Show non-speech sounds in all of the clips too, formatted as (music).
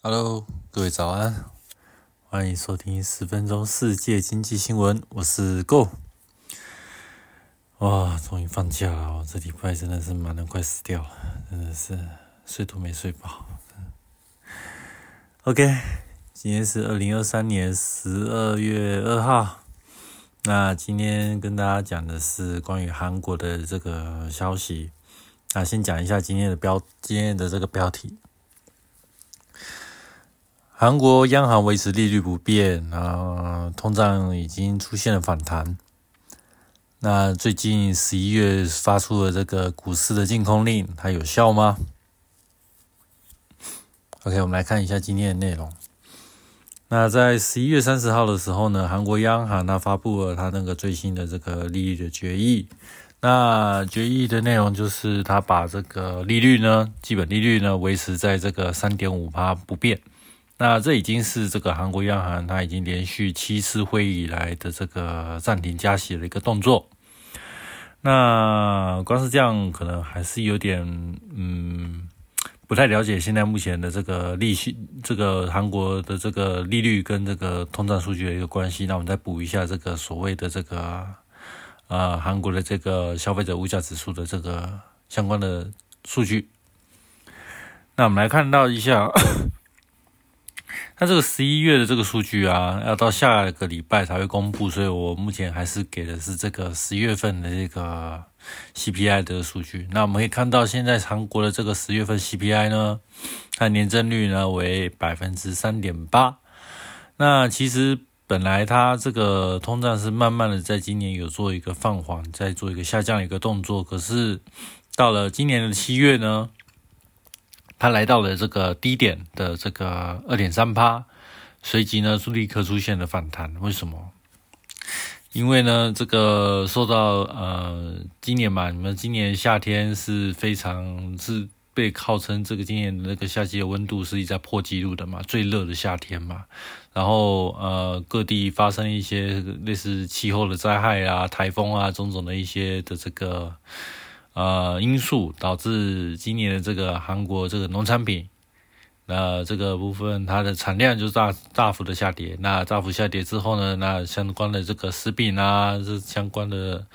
Hello，各位早安，欢迎收听十分钟世界经济新闻，我是 Go。哇，终于放假了，我这礼拜真的是忙得快死掉了，真的是睡都没睡饱。OK，今天是二零二三年十二月二号，那今天跟大家讲的是关于韩国的这个消息。那先讲一下今天的标，今天的这个标题。韩国央行维持利率不变，啊，通胀已经出现了反弹。那最近十一月发出的这个股市的禁空令，它有效吗？OK，我们来看一下今天的内容。那在十一月三十号的时候呢，韩国央行它发布了它那个最新的这个利率的决议。那决议的内容就是，它把这个利率呢，基本利率呢，维持在这个三点五趴不变。那这已经是这个韩国央行，它已经连续七次会议以来的这个暂停加息的一个动作。那光是这样，可能还是有点嗯，不太了解现在目前的这个利息，这个韩国的这个利率跟这个通胀数据的一个关系。那我们再补一下这个所谓的这个呃韩国的这个消费者物价指数的这个相关的数据。那我们来看到一下。那这个十一月的这个数据啊，要到下个礼拜才会公布，所以我目前还是给的是这个十月份的这个 CPI 的数据。那我们可以看到，现在韩国的这个十月份 CPI 呢，它年增率呢为百分之三点八。那其实本来它这个通胀是慢慢的在今年有做一个放缓，在做一个下降的一个动作，可是到了今年的七月呢？它来到了这个低点的这个二点三趴，随即呢就立刻出现了反弹。为什么？因为呢这个受到呃今年嘛，你们今年夏天是非常是被号称这个今年那个夏季的温度是一在破纪录的嘛，最热的夏天嘛。然后呃各地发生一些类似气候的灾害啊、台风啊种种的一些的这个。呃，因素导致今年的这个韩国这个农产品，那这个部分它的产量就大大幅的下跌。那大幅下跌之后呢，那相关的这个食品啊，这相关的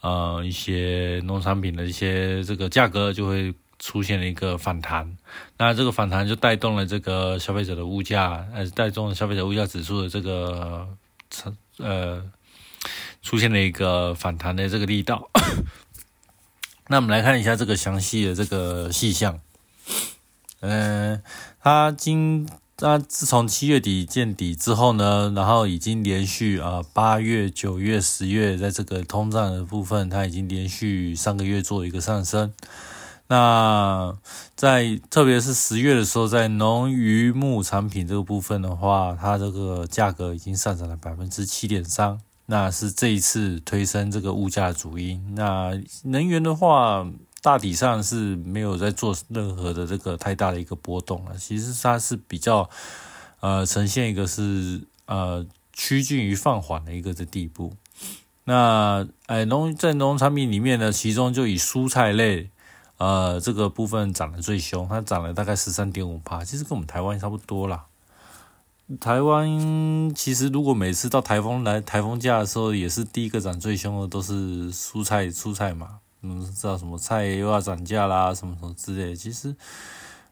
呃一些农产品的一些这个价格就会出现了一个反弹。那这个反弹就带动了这个消费者的物价，呃，带动了消费者物价指数的这个呃出现了一个反弹的这个力道。那我们来看一下这个详细的这个细项。嗯，它今它自从七月底见底之后呢，然后已经连续啊八月、九月、十月，在这个通胀的部分，它已经连续三个月做一个上升。那在特别是十月的时候，在农渔牧产品这个部分的话，它这个价格已经上涨了百分之七点三。那是这一次推升这个物价主因。那能源的话，大体上是没有在做任何的这个太大的一个波动了。其实它是比较呃呈现一个是呃趋近于放缓的一个的地步。那哎农在农产品里面呢，其中就以蔬菜类呃这个部分涨得最凶，它涨了大概十三点五帕，其实跟我们台湾差不多啦。台湾其实，如果每次到台风来台风假的时候，也是第一个涨最凶的，都是蔬菜蔬菜嘛。嗯，知道什么菜又要涨价啦，什么什么之类。其实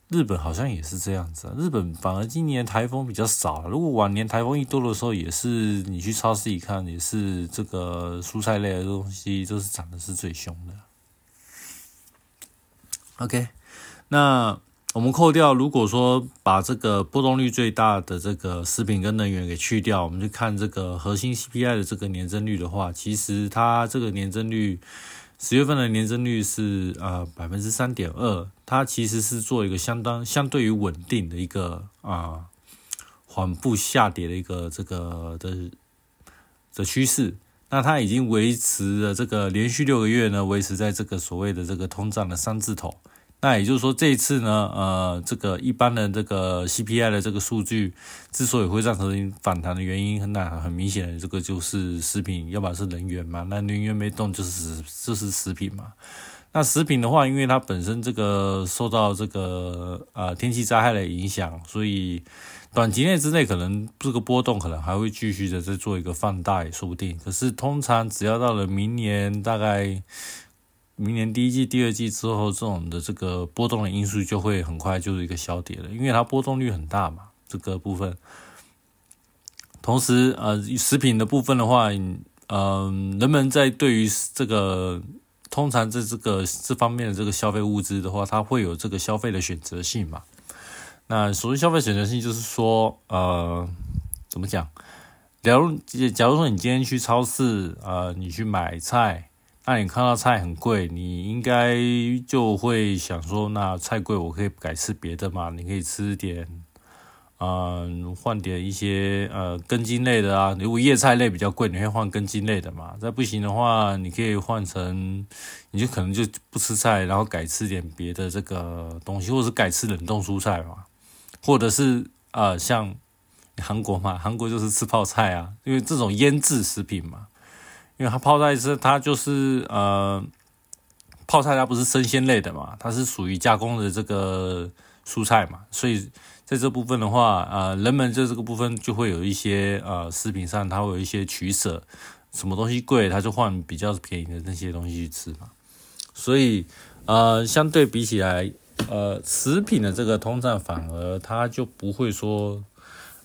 日本好像也是这样子，啊日本反而今年台风比较少。如果往年台风一多的时候，也是你去超市一看，也是这个蔬菜类的东西都是涨的是最凶的。OK，那。我们扣掉，如果说把这个波动率最大的这个食品跟能源给去掉，我们就看这个核心 CPI 的这个年增率的话，其实它这个年增率十月份的年增率是呃百分之三点二，它其实是做一个相当相对于稳定的一个啊缓步下跌的一个这个的的趋势。那它已经维持了这个连续六个月呢，维持在这个所谓的这个通胀的三字头。那也就是说，这一次呢，呃，这个一般的这个 CPI 的这个数据之所以会造成反弹的原因，那很明显的，这个就是食品，要么是能源嘛，那能源没动就是就是食品嘛。那食品的话，因为它本身这个受到这个呃天气灾害的影响，所以短期内之内可能这个波动可能还会继续的再做一个放大说不定。可是通常只要到了明年大概明年第一季、第二季之后，这种的这个波动的因素就会很快就是一个消跌了，因为它波动率很大嘛，这个部分。同时，呃，食品的部分的话，嗯，人们在对于这个。通常在这个这方面的这个消费物资的话，它会有这个消费的选择性嘛？那所谓消费选择性，就是说，呃，怎么讲？假如假如说你今天去超市，呃，你去买菜，那你看到菜很贵，你应该就会想说，那菜贵，我可以改吃别的嘛？你可以吃点。嗯，换点一些呃根茎类的啊，如果叶菜类比较贵，你会换根茎类的嘛？再不行的话，你可以换成，你就可能就不吃菜，然后改吃点别的这个东西，或者是改吃冷冻蔬菜嘛，或者是呃像韩国嘛，韩国就是吃泡菜啊，因为这种腌制食品嘛，因为它泡菜是它就是呃泡菜它不是生鲜类的嘛，它是属于加工的这个蔬菜嘛，所以。在这部分的话，啊，人们在这个部分就会有一些呃食品上，它会有一些取舍，什么东西贵，他就换比较便宜的那些东西去吃嘛。所以，呃，相对比起来，呃，食品的这个通胀反而它就不会说，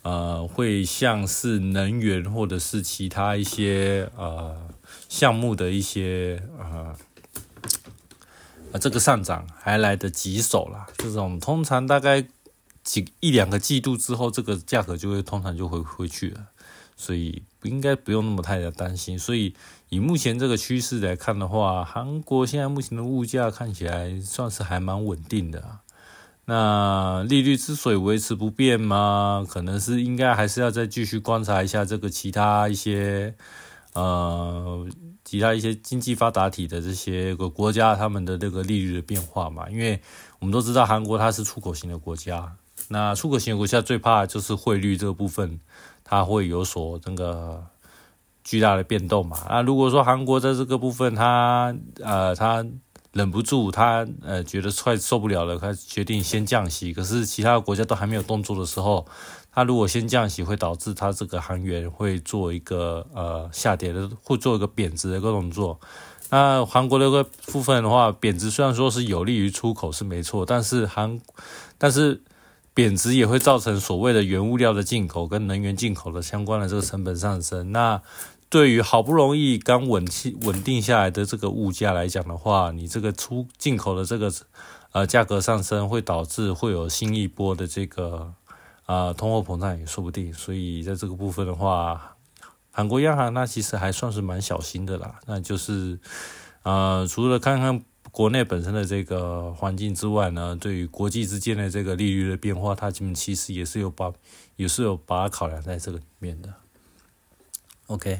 呃，会像是能源或者是其他一些呃项目的一些呃啊这个上涨还来得棘手啦。这种通常大概。几一两个季度之后，这个价格就会通常就会回去了，所以应该不用那么太的担心。所以以目前这个趋势来看的话，韩国现在目前的物价看起来算是还蛮稳定的。那利率之所以维持不变嘛，可能是应该还是要再继续观察一下这个其他一些呃其他一些经济发达体的这些个国家他们的这个利率的变化嘛，因为我们都知道韩国它是出口型的国家。那出口型国家最怕就是汇率这个部分，它会有所那个巨大的变动嘛。那如果说韩国在这个部分，它呃它忍不住，他呃觉得快受不了了，他决定先降息。可是其他国家都还没有动作的时候，他如果先降息，会导致他这个韩元会做一个呃下跌的，会做一个贬值的一个动作。那韩国的个部分的话，贬值虽然说是有利于出口是没错，但是韩但是。贬值也会造成所谓的原物料的进口跟能源进口的相关的这个成本上升。那对于好不容易刚稳气稳定下来的这个物价来讲的话，你这个出进口的这个呃价格上升，会导致会有新一波的这个啊通货膨胀也说不定。所以在这个部分的话，韩国央行那其实还算是蛮小心的啦。那就是呃除了看看。国内本身的这个环境之外呢，对于国际之间的这个利率的变化，它其实也是有把也是有把它考量在这个里面的。OK，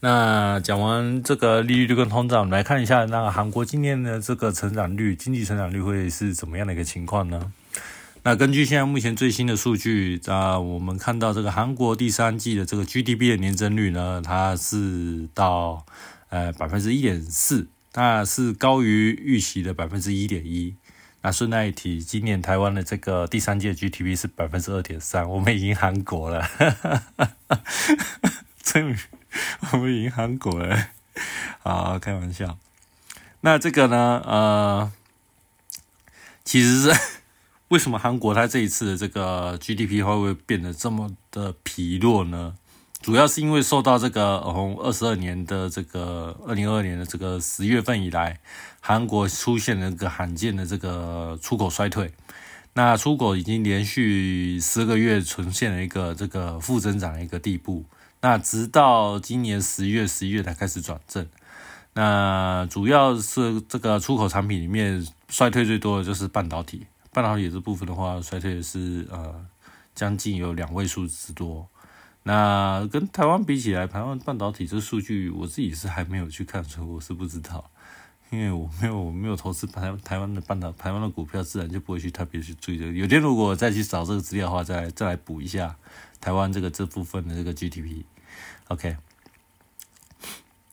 那讲完这个利率跟通胀，来看一下那个韩国今年的这个成长率，经济成长率会是怎么样的一个情况呢？那根据现在目前最新的数据啊，我们看到这个韩国第三季的这个 GDP 的年增率呢，它是到呃百分之一点四。那是高于预期的百分之一点一。那顺带一提，今年台湾的这个第三届 GDP 是百分之二点三，我们赢韩国了。(laughs) 真，我们赢韩国了。好，开玩笑。那这个呢？呃，其实是为什么韩国它这一次的这个 GDP 会不会变得这么的疲弱呢？主要是因为受到这个从二十二年的这个二零二二年的这个十月份以来，韩国出现了一个罕见的这个出口衰退，那出口已经连续十个月呈现了一个这个负增长的一个地步，那直到今年十月十一月才开始转正，那主要是这个出口产品里面衰退最多的就是半导体，半导体这部分的话衰退是呃将近有两位数之多。那跟台湾比起来，台湾半导体这数据，我自己是还没有去看，所以我是不知道，因为我没有我没有投资台台湾的半导台湾的股票，自然就不会去特别去注意。有天如果再去找这个资料的话，再再来补一下台湾这个这部分的这个 GDP。OK，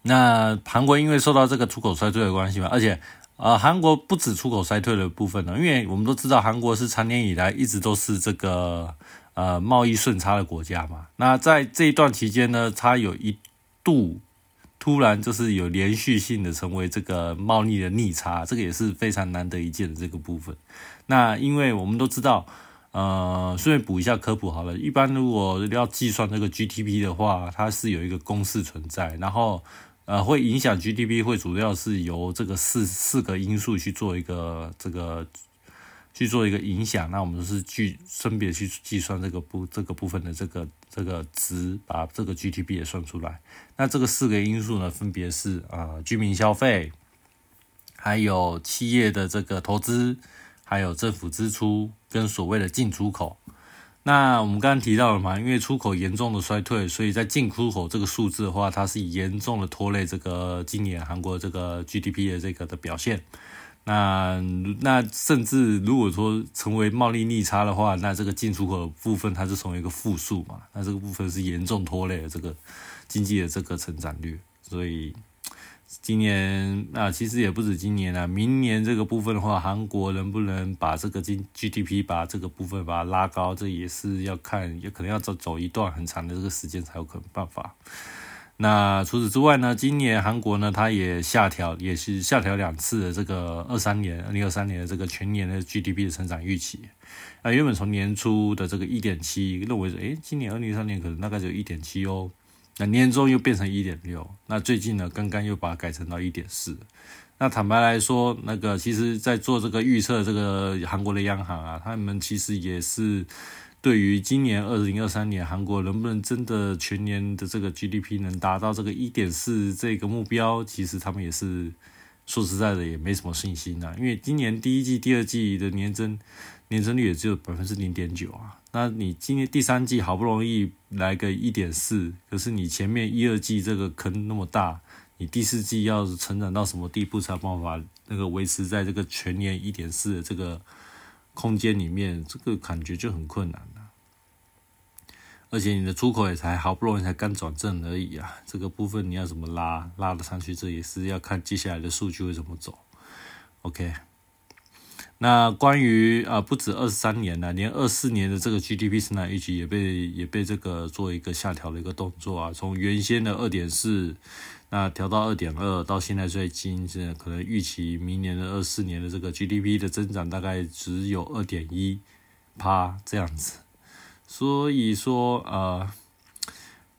那韩国因为受到这个出口衰退的关系嘛，而且呃，韩国不止出口衰退的部分呢，因为我们都知道韩国是长年以来一直都是这个呃贸易顺差的国家嘛。那在这一段期间呢，它有一度突然就是有连续性的成为这个贸易的逆差，这个也是非常难得一见的这个部分。那因为我们都知道，呃，顺便补一下科普好了，一般如果要计算这个 GDP 的话，它是有一个公式存在，然后。呃，会影响 GDP，会主要是由这个四四个因素去做一个这个去做一个影响。那我们是去分别去计算这个部这个部分的这个这个值，把这个 GDP 也算出来。那这个四个因素呢，分别是啊居民消费，还有企业的这个投资，还有政府支出跟所谓的进出口。那我们刚刚提到了嘛，因为出口严重的衰退，所以在进出口这个数字的话，它是严重的拖累这个今年韩国这个 GDP 的这个的表现。那那甚至如果说成为贸易逆差的话，那这个进出口部分它是从一个负数嘛，那这个部分是严重拖累了这个经济的这个成长率，所以。今年啊，其实也不止今年啊，明年这个部分的话，韩国能不能把这个 G GDP 把这个部分把它拉高，这也是要看，也可能要走走一段很长的这个时间才有可能办法。那除此之外呢，今年韩国呢，它也下调，也是下调两次的这个二三年二零二三年的这个全年的 GDP 的成长预期。啊，原本从年初的这个一点七，认为诶，今年二零二三年可能大概只有一点七哦。那年终又变成一点六，那最近呢，刚刚又把它改成到一点四。那坦白来说，那个其实在做这个预测，这个韩国的央行啊，他们其实也是对于今年二零二三年韩国能不能真的全年的这个 GDP 能达到这个一点四这个目标，其实他们也是说实在的也没什么信心呐，因为今年第一季、第二季的年增。年增率也只有百分之零点九啊，那你今年第三季好不容易来个一点四，可是你前面一二季这个坑那么大，你第四季要成长到什么地步才办法那个维持在这个全年一点四的这个空间里面，这个感觉就很困难了。而且你的出口也才好不容易才刚转正而已啊，这个部分你要怎么拉拉得上去，这也是要看接下来的数据会怎么走。OK。那关于啊，不止二十三年了，连二四年的这个 GDP 增长预期也被也被这个做一个下调的一个动作啊，从原先的二点四，那调到二点二，到现在最近是可能预期明年的二四年的这个 GDP 的增长大概只有二点一趴这样子，所以说呃，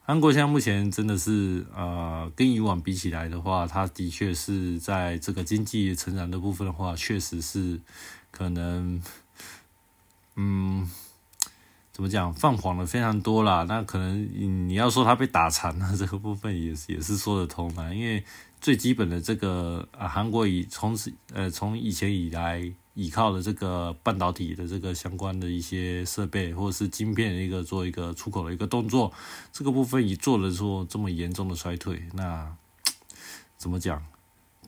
韩国现在目前真的是呃，跟以往比起来的话，它的确是在这个经济成长的部分的话，确实是。可能，嗯，怎么讲，放谎的非常多啦。那可能你要说他被打残了，(laughs) 这个部分也也是说得通的。因为最基本的这个啊，韩国以从此呃从以前以来依靠的这个半导体的这个相关的一些设备或者是晶片的一个做一个出口的一个动作，这个部分已做了说这么严重的衰退，那 (tsk) 怎么讲？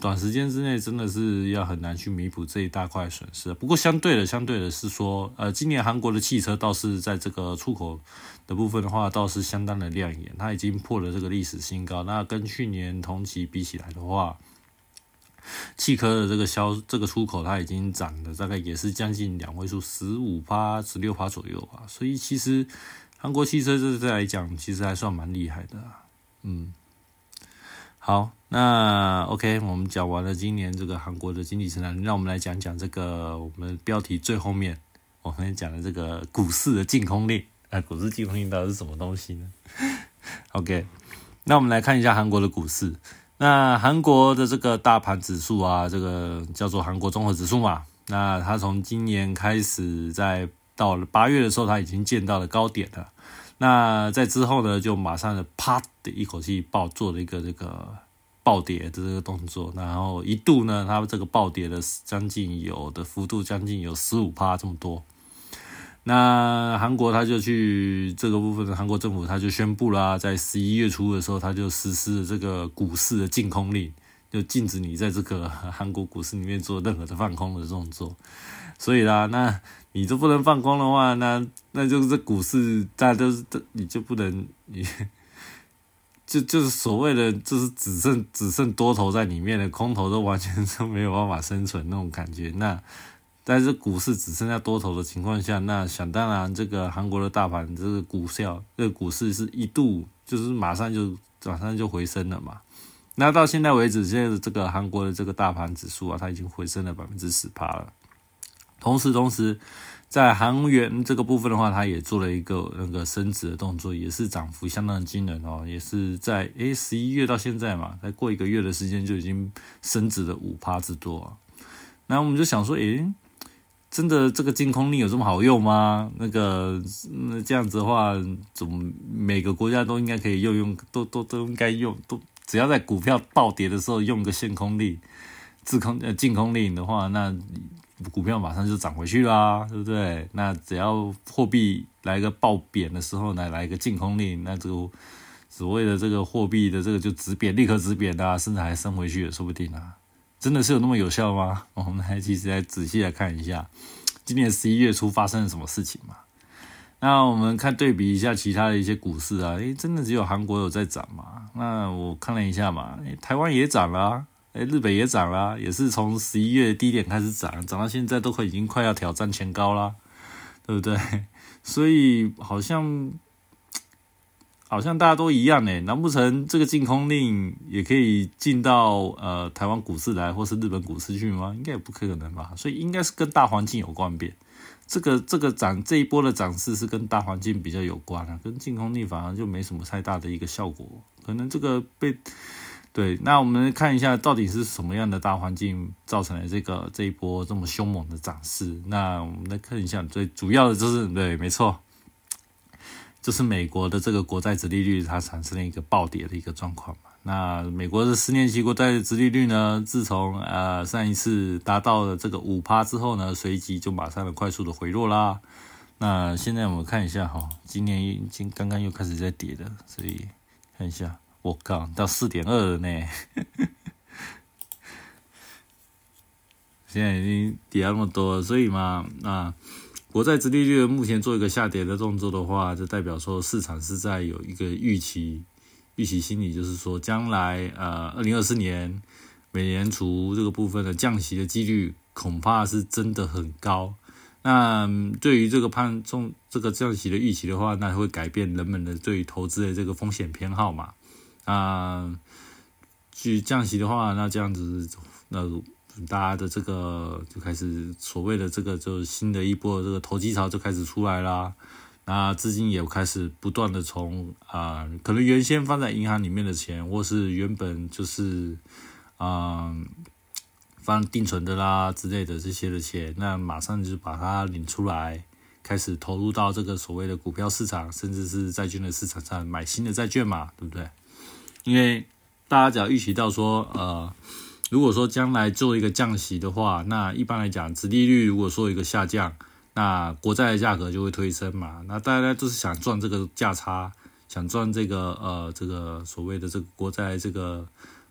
短时间之内真的是要很难去弥补这一大块损失。不过相对的，相对的是说，呃，今年韩国的汽车倒是在这个出口的部分的话，倒是相当的亮眼，它已经破了这个历史新高。那跟去年同期比起来的话，汽车的这个销这个出口它已经涨了，大概也是将近两位数，十五趴、十六趴左右吧。所以其实韩国汽车这这来讲，其实还算蛮厉害的，嗯。好，那 OK，我们讲完了今年这个韩国的经济成长，让我们来讲讲这个我们标题最后面我们讲的这个股市的净空令。啊，股市净空令到底是什么东西呢？(laughs) OK，那我们来看一下韩国的股市。那韩国的这个大盘指数啊，这个叫做韩国综合指数嘛。那它从今年开始，在到了八月的时候，它已经见到了高点了。那在之后呢，就马上的啪的一口气爆做了一个这个暴跌的这个动作，然后一度呢，它这个暴跌的将近有的幅度将近有十五趴这么多。那韩国他就去这个部分的韩国政府他就宣布啦，在十一月初的时候，他就实施了这个股市的禁空令，就禁止你在这个韩国股市里面做任何的放空的动作。所以啦，那。你都不能放空的话，那那就是这股市大家都是，你就不能你 (laughs) 就就是所谓的，就是只剩只剩多头在里面的，空头都完全都没有办法生存那种感觉。那但是股市只剩下多头的情况下，那想当然，这个韩国的大盘这个股票，这个股市是一度就是马上就马上就回升了嘛。那到现在为止，现在的这个韩国的这个大盘指数啊，它已经回升了百分之十趴了。同时，同时。在韩元这个部分的话，它也做了一个那个升值的动作，也是涨幅相当惊人哦，也是在诶十一月到现在嘛，再过一个月的时间就已经升值了五趴之多。那我们就想说，诶，真的这个净空力有这么好用吗？那个那这样子的话，总每个国家都应该可以用用，都都都应该用，都只要在股票暴跌的时候用个限空力、自空呃净空力的话，那。股票马上就涨回去啦，对不对？那只要货币来个爆贬的时候呢，来一个净空令，那这个所谓的这个货币的这个就止贬，立刻止贬的，甚至还升回去也说不定啊！真的是有那么有效吗？(laughs) 我们来其实来仔细来看一下，今年十一月初发生了什么事情嘛？那我们看对比一下其他的一些股市啊，诶，真的只有韩国有在涨嘛？那我看了一下嘛，台湾也涨了。哎，日本也涨了，也是从十一月低点开始涨，涨到现在都快已经快要挑战前高啦，对不对？(laughs) 所以好像好像大家都一样呢，难不成这个禁空令也可以进到呃台湾股市来，或是日本股市去吗？应该也不可能吧。所以应该是跟大环境有关变。这个这个涨这一波的涨势是跟大环境比较有关啊，跟禁空令反而就没什么太大的一个效果，可能这个被。对，那我们看一下到底是什么样的大环境造成了这个这一波这么凶猛的涨势。那我们来看一下，最主要的就是对，没错，就是美国的这个国债殖利率它产生了一个暴跌的一个状况嘛。那美国的十年期国债殖利率呢，自从呃上一次达到了这个五趴之后呢，随即就马上的快速的回落啦。那现在我们看一下哈，今年已经刚刚又开始在跌的，所以看一下。我靠，到四点二了呢！(laughs) 现在已经跌那么多，所以嘛，那国债殖利率目前做一个下跌的动作的话，就代表说市场是在有一个预期，预期心理就是说，将来呃，二零二四年美联储这个部分的降息的几率恐怕是真的很高。那对于这个判重这个降息的预期的话，那会改变人们的对于投资的这个风险偏好嘛？啊，去降息的话，那这样子，那大家的这个就开始所谓的这个就是新的一波这个投机潮就开始出来啦。那资金也开始不断的从啊，可能原先放在银行里面的钱，或是原本就是啊放定存的啦之类的这些的钱，那马上就把它领出来，开始投入到这个所谓的股票市场，甚至是债券的市场上买新的债券嘛，对不对？因为大家只要预期到说，呃，如果说将来做一个降息的话，那一般来讲，殖利率如果说一个下降，那国债的价格就会推升嘛。那大家都是想赚这个价差，想赚这个呃这个所谓的这个国债这个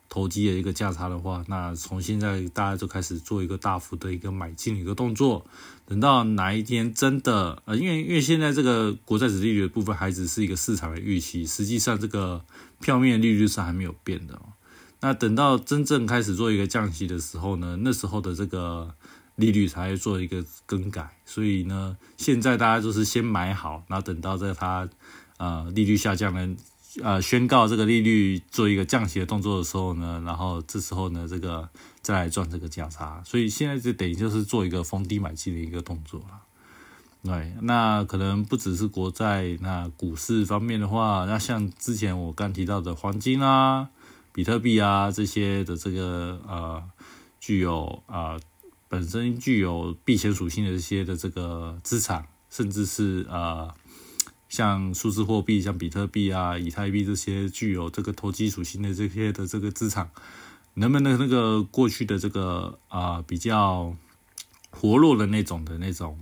投机的一个价差的话，那从现在大家就开始做一个大幅的一个买进的一个动作。等到哪一天真的呃，因为因为现在这个国债子利率的部分还只是一个市场的预期，实际上这个票面利率是还没有变的。那等到真正开始做一个降息的时候呢，那时候的这个利率才会做一个更改。所以呢，现在大家就是先买好，然后等到在它呃利率下降呢，呃宣告这个利率做一个降息的动作的时候呢，然后这时候呢这个。再来赚这个价差，所以现在就等于就是做一个逢低买进的一个动作了。对，那可能不只是国债，那股市方面的话，那像之前我刚提到的黄金啊、比特币啊这些的这个呃，具有啊本身具有避险属性的这些的这个资产，甚至是呃像数字货币，像比特币啊、以太币这些具有这个投机属性的这些的这个资产。人们的那个过去的这个啊比较活络的那种的那种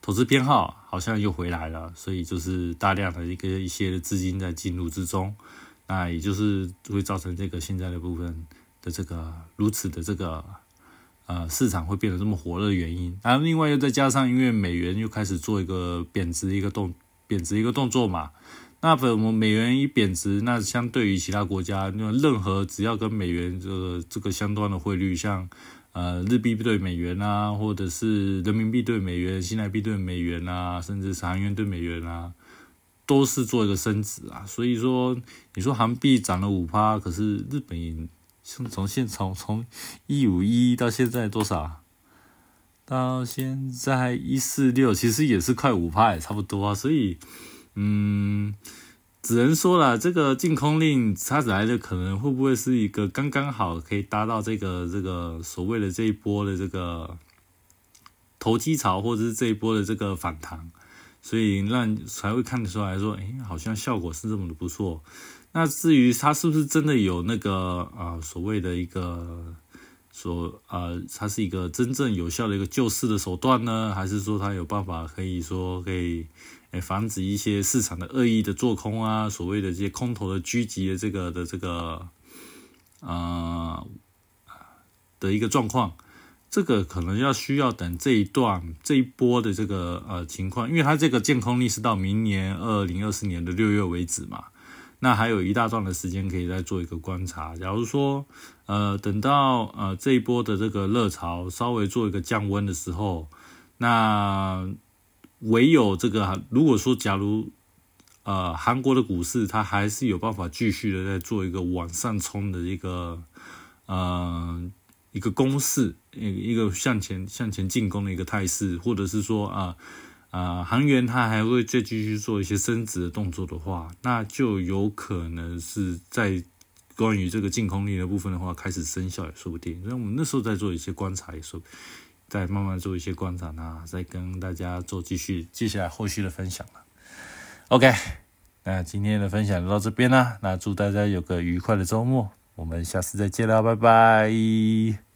投资偏好，好像又回来了，所以就是大量的一个一些资金在进入之中，那也就是会造成这个现在的部分的这个如此的这个呃市场会变得这么火热的原因。然后另外又再加上因为美元又开始做一个贬值一个动贬值一个动作嘛，那我们美元一贬值，那相对于其他国家，那任何只要跟美元这个这个相关的汇率，像呃日币对美元啊，或者是人民币对美元、新台币对美元啊，甚至韩元对美元啊，都是做一个升值啊。所以说，你说韩币涨了五趴，可是日本从从现从从一五一到现在多少？到现在一四六，其实也是快五趴，也差不多啊。所以，嗯，只能说了，这个净空令它来的可能会不会是一个刚刚好可以达到这个这个所谓的这一波的这个投机潮，或者是这一波的这个反弹，所以让才会看得出来说，哎，好像效果是这么的不错。那至于它是不是真的有那个啊所谓的一个？说呃，它是一个真正有效的一个救市的手段呢，还是说它有办法可以说可以诶防止一些市场的恶意的做空啊，所谓的这些空头的聚集的这个的这个呃的一个状况，这个可能要需要等这一段这一波的这个呃情况，因为它这个建空力是到明年二零二四年的六月为止嘛。那还有一大段的时间可以再做一个观察。假如说，呃，等到呃这一波的这个热潮稍微做一个降温的时候，那唯有这个，如果说假如呃韩国的股市它还是有办法继续的在做一个往上冲的一个呃一个攻势，一一个向前向前进攻的一个态势，或者是说啊。啊，韩元它还会再继续做一些升值的动作的话，那就有可能是在关于这个净空力的部分的话开始生效也说不定。所以我们那时候再做一些观察，也说再慢慢做一些观察，那再跟大家做继续接下来后续的分享了。OK，那今天的分享就到这边啦。那祝大家有个愉快的周末，我们下次再见啦，拜拜。